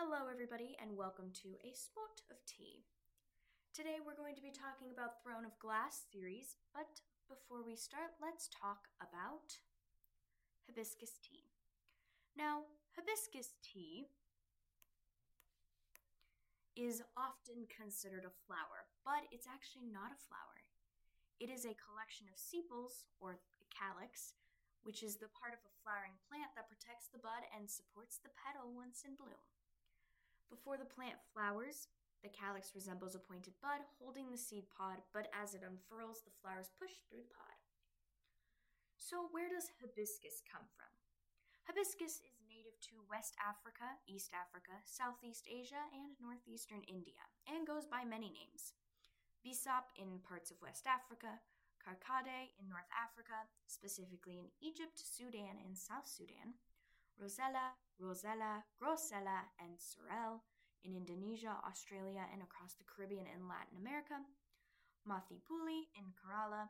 Hello, everybody, and welcome to A Spot of Tea. Today we're going to be talking about Throne of Glass series, but before we start, let's talk about hibiscus tea. Now, hibiscus tea is often considered a flower, but it's actually not a flower. It is a collection of sepals, or calyx, which is the part of a flowering plant that protects the bud and supports the petal once in bloom. Before the plant flowers, the calyx resembles a pointed bud holding the seed pod, but as it unfurls, the flowers push through the pod. So, where does hibiscus come from? Hibiscus is native to West Africa, East Africa, Southeast Asia, and Northeastern India, and goes by many names. Bissap in parts of West Africa, Karkade in North Africa, specifically in Egypt, Sudan, and South Sudan, Rosella, Rosella, Grosella, and Sorel in Indonesia, Australia, and across the Caribbean and Latin America, Mathipuli in Kerala,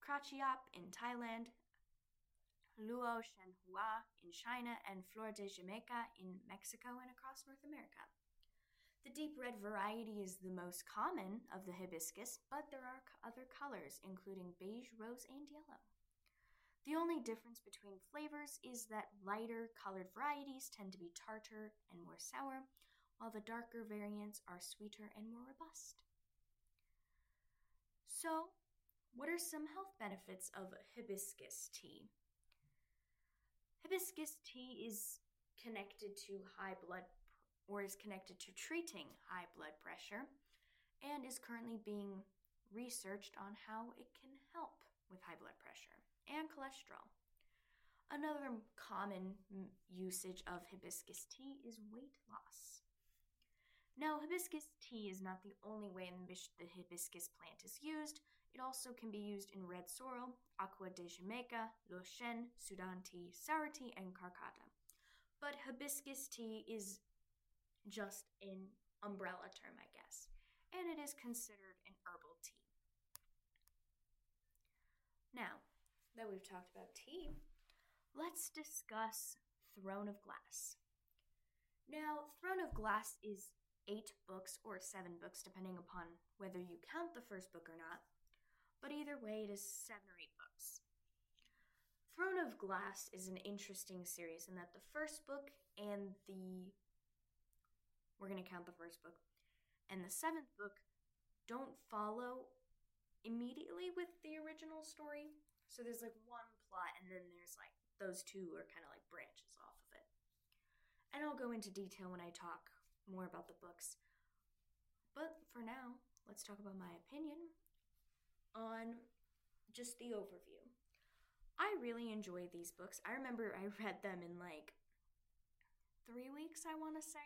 Krachiap in Thailand, Luo Shenhua in China, and Flor de Jamaica in Mexico and across North America. The deep red variety is the most common of the hibiscus, but there are other colors, including beige, rose, and yellow. The only difference between flavors is that lighter colored varieties tend to be tartar and more sour, while the darker variants are sweeter and more robust. So, what are some health benefits of hibiscus tea? Hibiscus tea is connected to high blood or is connected to treating high blood pressure and is currently being researched on how it can help with high blood pressure and cholesterol. Another common mm, usage of hibiscus tea is weight loss. Now, hibiscus tea is not the only way in which the hibiscus plant is used. It also can be used in red sorrel, agua de Jamaica, lo shen, Sudan tea, sour tea, and carcata. But hibiscus tea is just an umbrella term, I guess, and it is considered an herbal tea. Now, that we've talked about tea, let's discuss Throne of Glass. Now, Throne of Glass is eight books or seven books, depending upon whether you count the first book or not, but either way, it is seven or eight books. Throne of Glass is an interesting series in that the first book and the we're going to count the first book and the seventh book don't follow immediately with the original story. So there's like one plot, and then there's like those two are kind of like branches off of it. And I'll go into detail when I talk more about the books. But for now, let's talk about my opinion on just the overview. I really enjoy these books. I remember I read them in like three weeks, I want to say,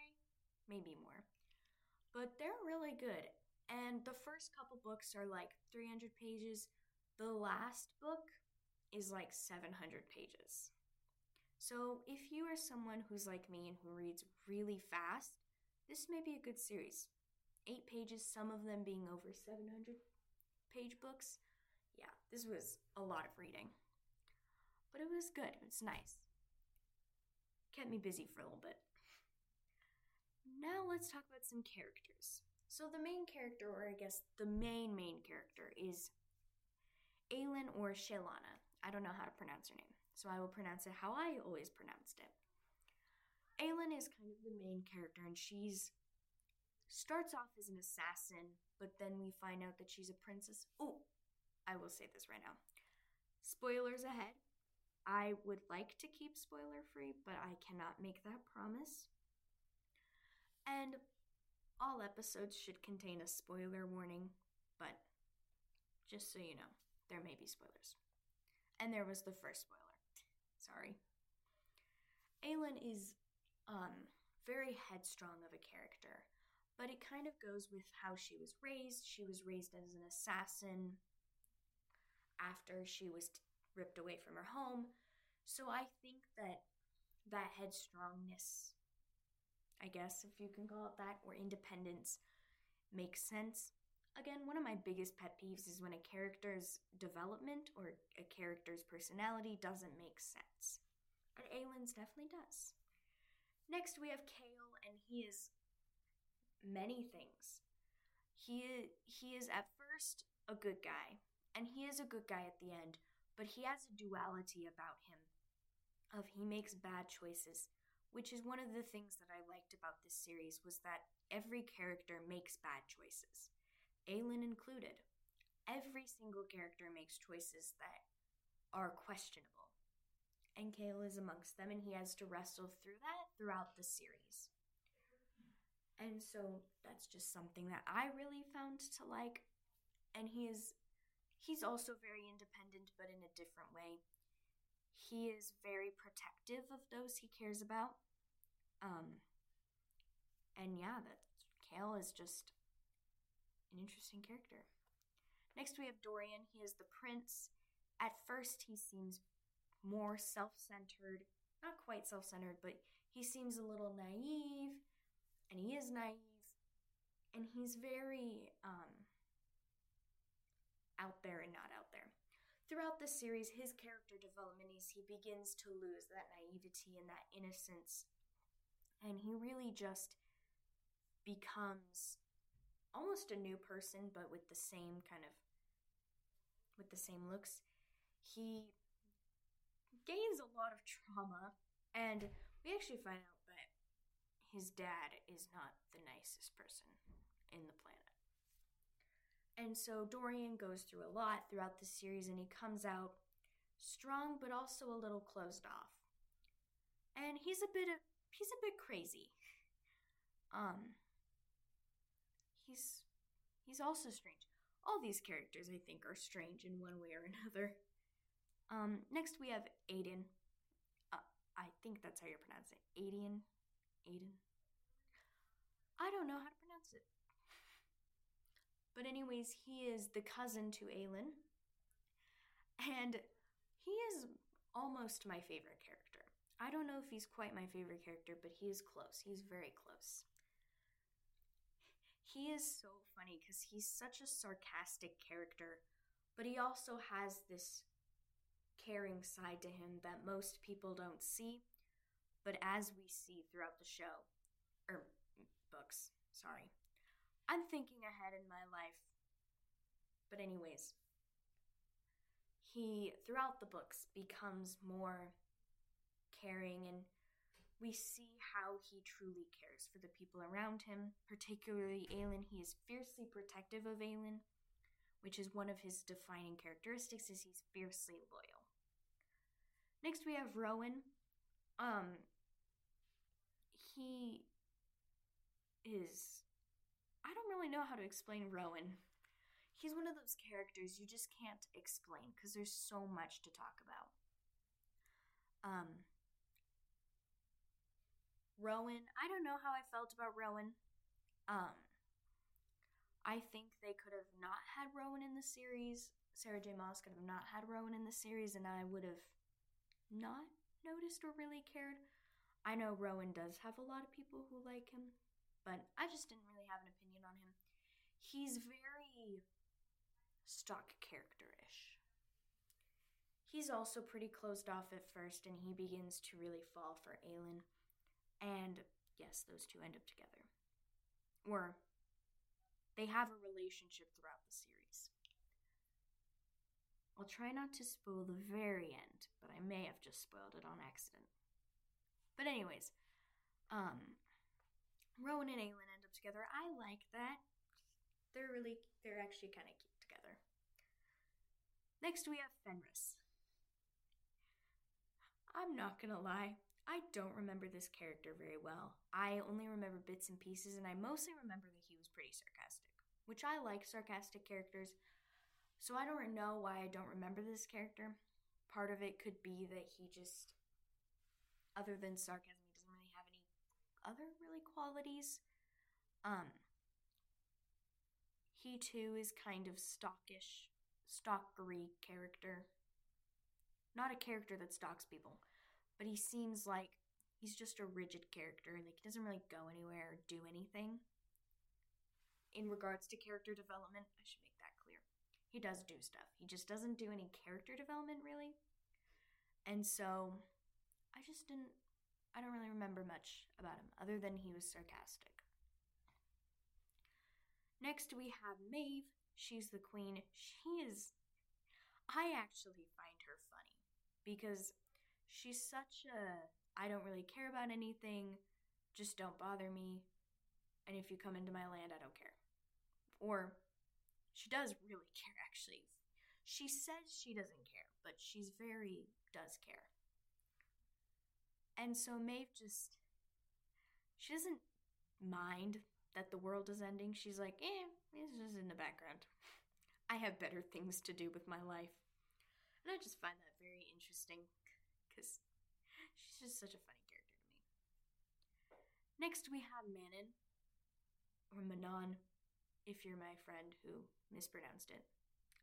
maybe more. But they're really good. And the first couple books are like 300 pages. The last book is like 700 pages. So if you are someone who's like me and who reads really fast, this may be a good series. Eight pages, some of them being over 700 page books. Yeah, this was a lot of reading. But it was good. It's nice. Kept me busy for a little bit. Now let's talk about some characters. So the main character, or I guess the main main character, is Aelin or Celaena. I don't know how to pronounce her name, so I will pronounce it how I always pronounced it. Aelin is kind of the main character, and she's starts off as an assassin, but then we find out that she's a princess. Oh, I will say this right now. Spoilers ahead. I would like to keep spoiler free, but I cannot make that promise. And all episodes should contain a spoiler warning, but just so you know, there may be spoilers. And there was the first spoiler. Sorry. Aelin is um, very headstrong of a character, but it kind of goes with how she was raised. She was raised as an assassin after she was t- ripped away from her home. So I think that that headstrongness, I guess if you can call it that, or independence makes sense. Again, one of my biggest pet peeves is when a character's development or a character's personality doesn't make sense. And Aelin's definitely does. Next, we have Chaol, and he is many things. He he is at first a good guy, and he is a good guy at the end, but he has a duality about him of he makes bad choices, which is one of the things that I liked about this series was that every character makes bad choices. Aelin included. Every single character makes choices that are questionable. And Chaol is amongst them, and he has to wrestle through that throughout the series. And so that's just something that I really found to like. And he is he's also very independent but in a different way. He is very protective of those he cares about. Um and yeah, that Chaol is just an interesting character. Next we have Dorian. He is the prince. At first he seems more self-centered, not quite self-centered, but he seems a little naive and he is naive and he's very um, out there and not out there. Throughout the series, his character development is he begins to lose that naivety and that innocence, and he really just becomes almost a new person, but with the same kind of with the same looks. He gains a lot of trauma, and we actually find out that his dad is not the nicest person in the planet. And so Dorian goes through a lot throughout the series and he comes out strong but also a little closed off. And he's a bit of, he's a bit crazy. Um he's he's also strange. All these characters I think are strange in one way or another. Um next we have Aiden. I think that's how you pronounce it. Aiden. Aiden. I don't know how to pronounce it. But, anyways, he is the cousin to Aelin. And he is almost my favorite character. I don't know if he's quite my favorite character, but he is close. He's very close. He is so funny because he's such a sarcastic character, but he also has this caring side to him that most people don't see. But as we see throughout the show, or books. Sorry. I'm thinking ahead in my life. But, anyways, he, throughout the books, becomes more caring and we see how he truly cares for the people around him, particularly Aelin. He is fiercely protective of Aelin, which is one of his defining characteristics is he's fiercely loyal. Next we have Rowan. Um he is I don't really know how to explain Rowan. He's one of those characters you just can't explain because there's so much to talk about. Um Rowan, I don't know how I felt about Rowan. Um I think they could have not had Rowan in the series. Sarah J. Maas could have not had Rowan in the series, and I would have not noticed or really cared. I know Rowan does have a lot of people who like him, but I just didn't really have an opinion on him. He's very stock character ish. He's also pretty closed off at first, and he begins to really fall for Aelin. And yes, those two end up together. Or they have a relationship throughout. I'll try not to spoil the very end, but I may have just spoiled it on accident. But anyways, um Rowan and Aelin end up together. I like that. They're really, they're actually kind of cute together. Next, we have Fenrys. I'm not gonna lie, I don't remember this character very well. I only remember bits and pieces, and I mostly remember that he was pretty sarcastic, which I like sarcastic characters. So I don't know why I don't remember this character. Part of it could be that he just, other than sarcasm, he doesn't really have any other really qualities. Um, he too is kind of stockish, stalkery character. Not a character that stalks people, but he seems like he's just a rigid character. Like he doesn't really go anywhere or do anything. In regards to character development, I should. He does do stuff. He just doesn't do any character development really. And so I just didn't I don't really remember much about him other than he was sarcastic. Next, we have Maeve. She's the queen. She is. I actually find her funny because she's such a. I don't really care about anything, just don't bother me. And if you come into my land, I don't care. Or she does really care, actually. She says she doesn't care, but she's very does care. And so Maeve just. She doesn't mind that the world is ending. She's like, eh, it's just in the background. I have better things to do with my life. And I just find that very interesting because she's just such a funny character to me. Next, we have Manon, or Manon, if you're my friend who mispronounced it.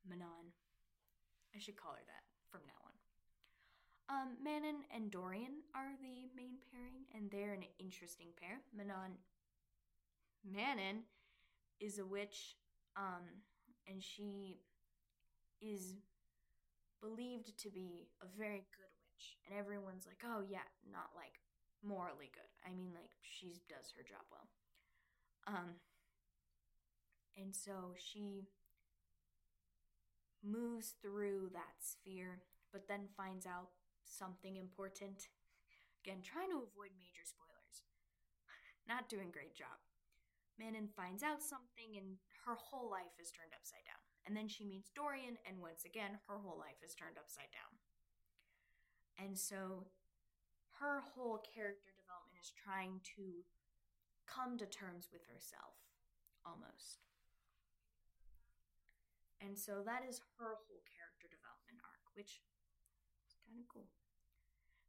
Manon. I should call her that from now on. Um, Manon and Dorian are the main pairing, and they're an interesting pair. Manon Manon is a witch, um, and she is believed to be a very good witch. And everyone's like, oh, yeah, not like morally good. I mean, like, she does her job well. Um, and so she moves through that sphere, but then finds out something important. Again, trying to avoid major spoilers. Not doing great job. Manon finds out something and her whole life is turned upside down. And then she meets Dorian, and once again, her whole life is turned upside down. And so her whole character development is trying to come to terms with herself, almost. And so that is her whole character development arc, which is kind of cool.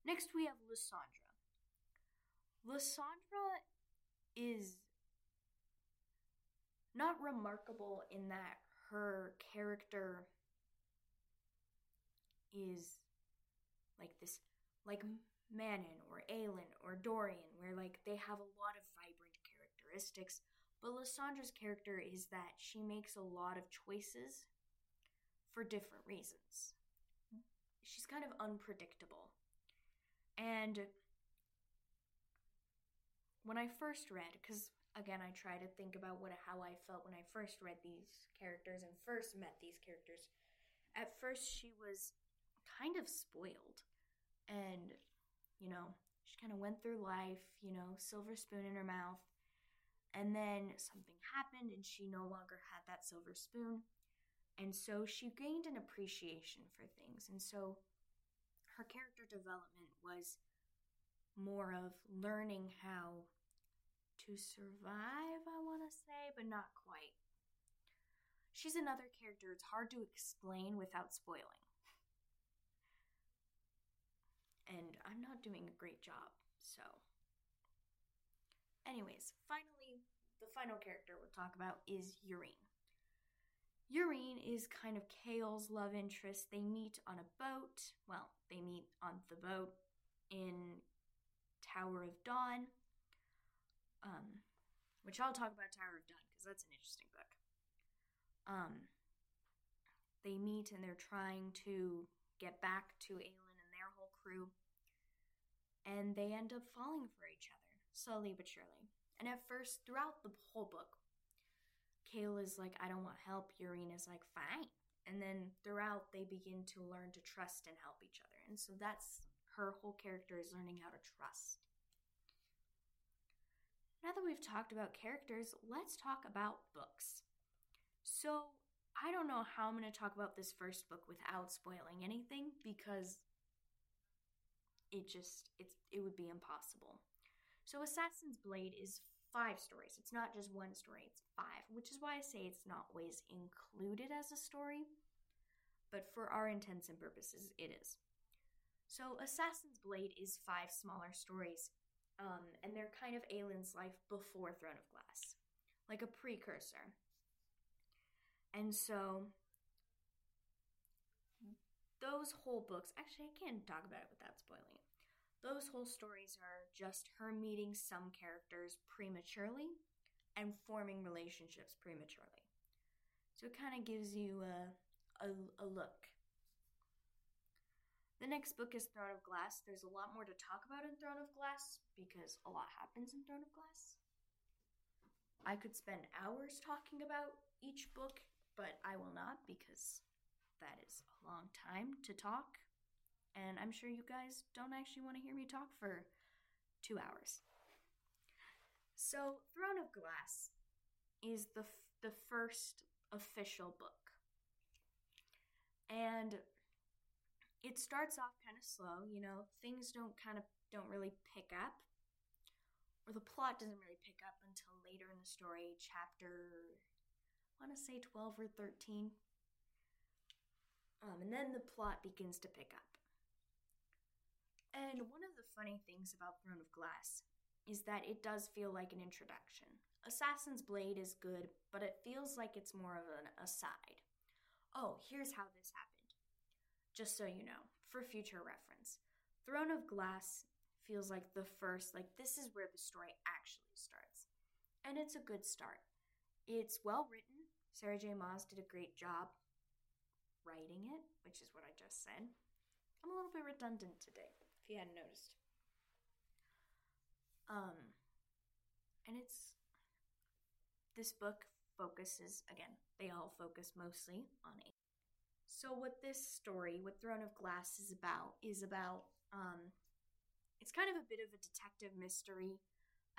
Next, we have Lysandra. Lysandra is not remarkable in that her character is like this like Manon or Aelin or Dorian where like they have a lot of vibrant characteristics but Lysandra's character is that she makes a lot of choices for different reasons. She's kind of unpredictable. And when I first read, because again I try to think about what how I felt when I first read these characters and first met these characters. At first she was kind of spoiled and you know, she kind of went through life, you know, silver spoon in her mouth. And then something happened and she no longer had that silver spoon. And so she gained an appreciation for things. And so her character development was more of learning how to survive, I want to say, but not quite. She's another character it's hard to explain without spoiling. And I'm not doing a great job, so. Anyways, finally, the final character we'll talk about is Yrene. Yrene is kind of Chaol's love interest. They meet on a boat. Well, they meet on the boat in Tower of Dawn um, which I'll talk about Tower of Dawn because that's an interesting book. Um, they meet and they're trying to get back to Aelin and their whole crew, and they end up falling for each other slowly but surely. And at first, throughout the whole book, Chaol is like, I don't want help. Yrene is like, fine. And then throughout, they begin to learn to trust and help each other. And so that's her whole character is learning how to trust. Now that we've talked about characters, let's talk about books. So, I don't know how I'm going to talk about this first book without spoiling anything because it just it's it would be impossible. So Assassin's Blade is five stories. It's not just one story, it's five, which is why I say it's not always included as a story, but for our intents and purposes it is. So Assassin's Blade is five smaller stories um, and they're kind of Aelin's life before Throne of Glass, like a precursor. And so those whole books, actually, I can't talk about it without spoiling it. Those whole stories are just her meeting some characters prematurely and forming relationships prematurely. So it kind of gives you a, a, a look. The next book is Throne of Glass. There's a lot more to talk about in Throne of Glass because a lot happens in Throne of Glass. I could spend hours talking about each book, but I will not because that is a long time to talk. And I'm sure you guys don't actually want to hear me talk for two hours. So, Throne of Glass is the, f- the first official book. And it starts off kind of slow, you know, things don't kind of don't really pick up or the plot doesn't really pick up until later in the story, chapter I want to say 12 or 13. Um, and then the plot begins to pick up. And one of the funny things about Throne of Glass is that it does feel like an introduction. Assassin's Blade is good, but it feels like it's more of an aside. Oh, here's how this happened. Just so you know, for future reference. Throne of Glass feels like the first, like, this is where the story actually starts. And it's a good start. It's well written. Sarah J. Maas did a great job writing it, which is what I just said. I'm a little bit redundant today, if you hadn't noticed. Um, and it's this book focuses again. They all focus mostly on a. So what this story, what Throne of Glass is about, is about um, it's kind of a bit of a detective mystery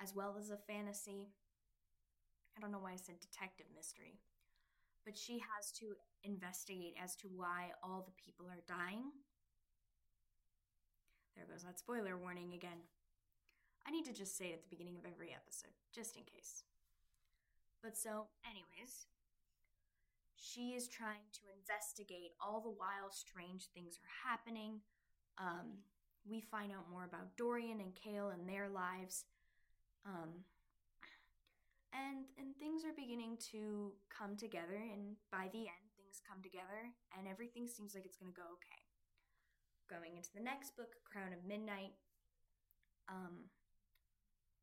as well as a fantasy. I don't know why I said detective mystery. But she has to investigate as to why all the people are dying. There goes that spoiler warning again. I need to just say it at the beginning of every episode, just in case. But so, anyways, she is trying to investigate all the while strange things are happening. Um, we find out more about Dorian and Chaol and their lives. Um, and and things are beginning to come together and by the end things come together and everything seems like it's going to go okay. Going into the next book, Crown of Midnight, um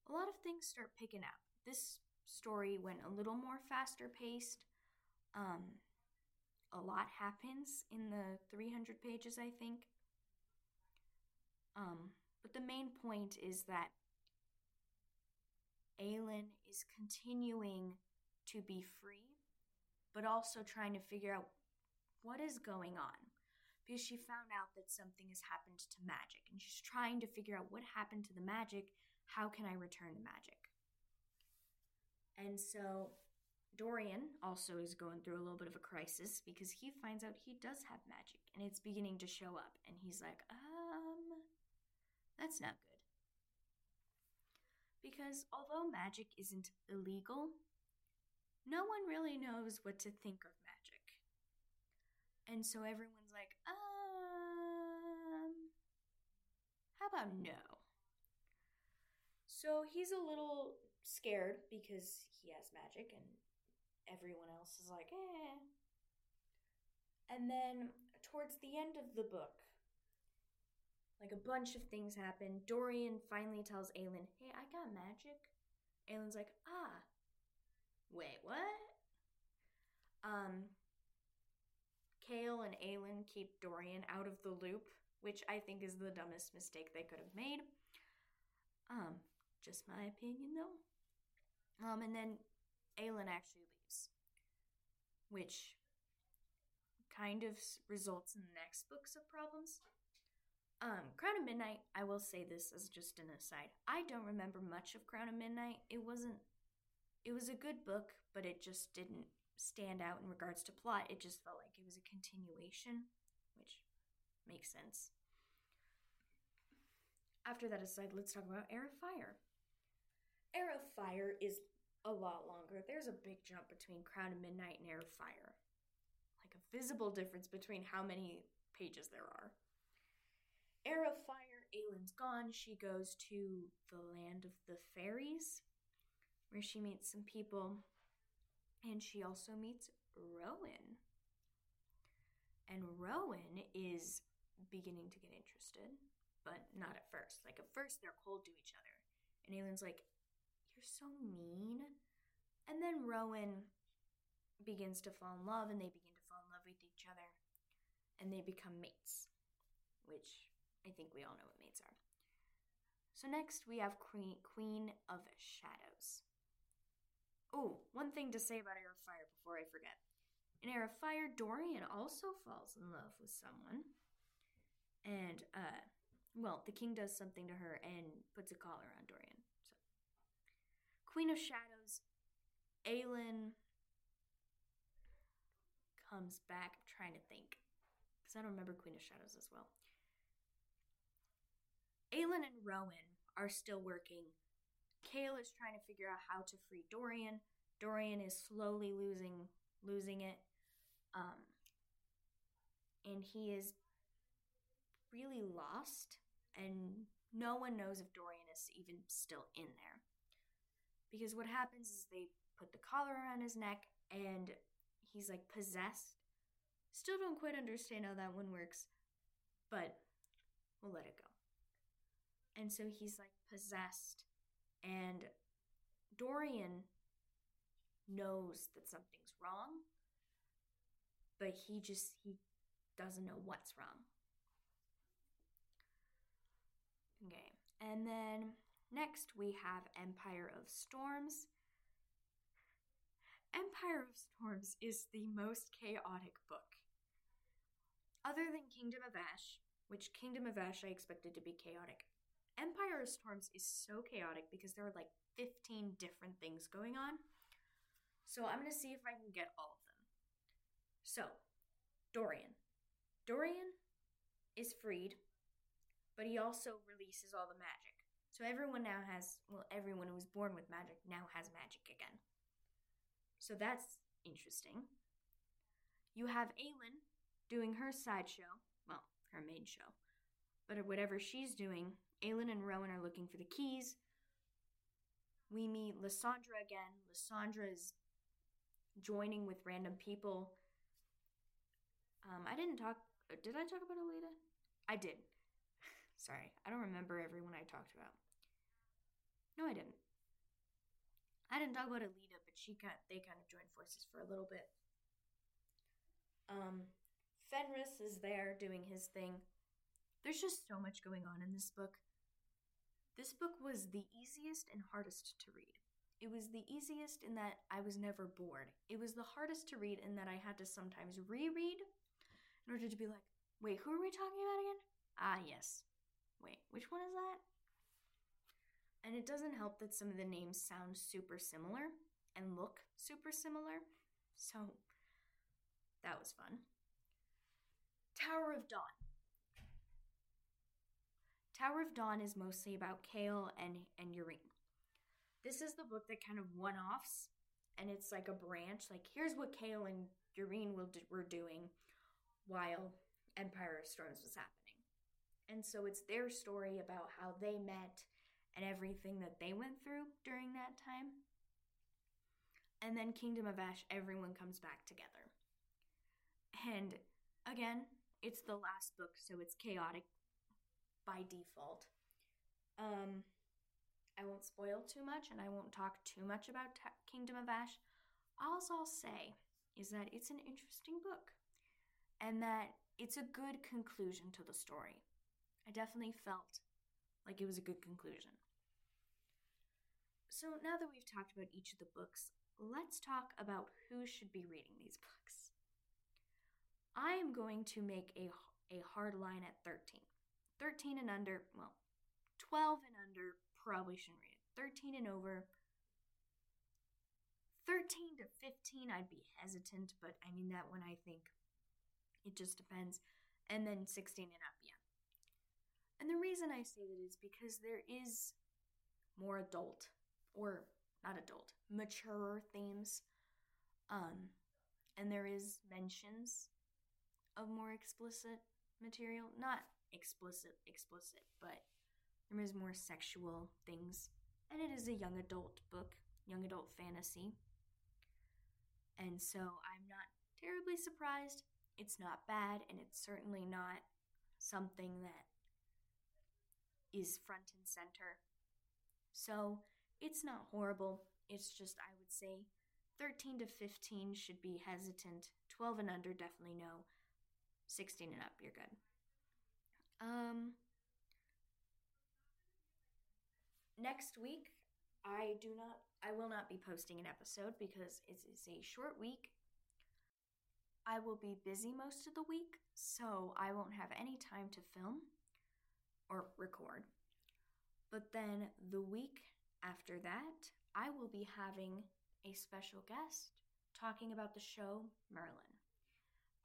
a lot of things start picking up. This story went a little more faster paced. Um a lot happens in the 300 pages, I think. Um, but the main point is that Aelin is continuing to be free, but also trying to figure out what is going on. Because she found out that something has happened to magic, and she's trying to figure out what happened to the magic. How can I return the magic? And so Dorian also is going through a little bit of a crisis because he finds out he does have magic and it's beginning to show up. And he's like, um, that's not good. Because although magic isn't illegal, no one really knows what to think of magic. And so everyone's like, um, how about no? So he's a little scared because he has magic and everyone else is like, eh. And then towards the end of the book, like a bunch of things happen. Dorian finally tells Aelin, "Hey, I got magic." Aelin's like, "Ah, wait, what?" Um, Chaol and Aelin keep Dorian out of the loop, which I think is the dumbest mistake they could have made. Um, just my opinion though. Um, and then Aelin actually leaves, which kind of results in the next books of problems. Um, Crown of Midnight, I will say this as just an aside. I don't remember much of Crown of Midnight. It wasn't it was a good book, but it just didn't stand out in regards to plot. It just felt like it was a continuation, makes sense. After that aside, let's talk about Heir of Fire. Heir of Fire is a lot longer. There's a big jump between Crown of Midnight and Heir of Fire. Like a visible difference between how many pages there are. Heir of Fire, Aelin's gone. She goes to the land of the fairies, where she meets some people, and she also meets Rowan. And Rowan is beginning to get interested, but not at first. Like, at first, they're cold to each other. And Aelin's like, You're so mean. And then Rowan begins to fall in love, and they begin to fall in love with each other, and they become mates which I think we all know what mates are. So next we have Queen, of Shadows. Oh, one thing to say about Heir of Fire before I forget. In Heir of Fire, Dorian also falls in love with someone. And, uh, well, the king does something to her and puts a collar on Dorian. So, Queen of Shadows, Aelin comes back. I'm trying to think. Because I don't remember Queen of Shadows as well. Aelin and Rowan are still working. Chaol is trying to figure out how to free Dorian. Dorian is slowly losing losing it. Um, and he is really lost and no one knows if Dorian is even still in there. Because what happens is they put the collar around his neck and he's like possessed. Still don't quite understand how that one works, but we'll let it go. And so he's like possessed, and Dorian knows that something's wrong, but he just he doesn't know what's wrong. Okay. And then next we have Empire of Storms. Empire of Storms is the most chaotic book. Other than Kingdom of Ash, which Kingdom of Ash I expected to be chaotic. Empire of Storms is so chaotic because there are like 15 different things going on. So I'm going to see if I can get all of them. So, Dorian. Dorian is freed, but he also releases all the magic. So everyone now has, well, everyone who was born with magic now has magic again. So that's interesting. You have Aelin doing her sideshow, well, her main show. But whatever she's doing, Aelin and Rowan are looking for the keys. We meet Lysandra again. Lysandra is joining with random people. Um, I didn't talk. Did I talk about Elaida? I did. Sorry, I don't remember everyone I talked about. No, I didn't. I didn't talk about Elaida, but she got they kind of joined forces for a little bit. Um, Fenrys is there doing his thing. There's just so much going on in this book. This book was the easiest and hardest to read. It was the easiest in that I was never bored. It was the hardest to read in that I had to sometimes reread in order to be like, wait, who are we talking about again? Ah, yes. Wait, which one is that? And it doesn't help that some of the names sound super similar and look super similar. So that was fun. Tower of Dawn. Tower of Dawn is mostly about Chaol and, and Yrene. This is the book that kind of one offs, and it's like a branch. Like, here's what Chaol and Yrene were doing while Empire of Storms was happening. And so it's their story about how they met and everything that they went through during that time. And then Kingdom of Ash, everyone comes back together. And again, it's the last book, so it's chaotic by default. Um, I won't spoil too much and I won't talk too much about T- Kingdom of Ash. All I'll say is that it's an interesting book and that it's a good conclusion to the story. I definitely felt like it was a good conclusion. So now that we've talked about each of the books, let's talk about who should be reading these books. I am going to make a, a hard line at 13. 13 and under, well, 12 and under probably shouldn't read it. 13 and over, 13 to 15, I'd be hesitant, but I mean, that one I think it just depends. And then 16 and up. And the reason I say that is because there is more adult, or not adult, mature themes. Um, and there is mentions of more explicit material. Not explicit explicit, but there is more sexual things. And it is a young adult book, young adult fantasy. And so I'm not terribly surprised. It's not bad, and it's certainly not something that is front and center. So it's not horrible. It's just, I would say, 13 to 15 should be hesitant. 12 and under, definitely no. 16 and up, you're good. Um, next week, I do not, I will not be posting an episode because it is a short week. I will be busy most of the week, so I won't have any time to film or record. But then the week after that, I will be having a special guest talking about the show Merlin.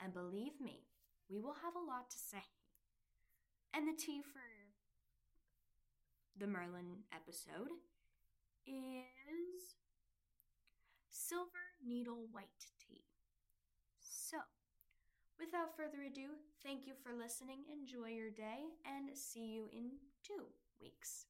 And believe me, we will have a lot to say. And the tea for the Merlin episode is silver needle white without further ado, thank you for listening. Enjoy your day and see you in two weeks.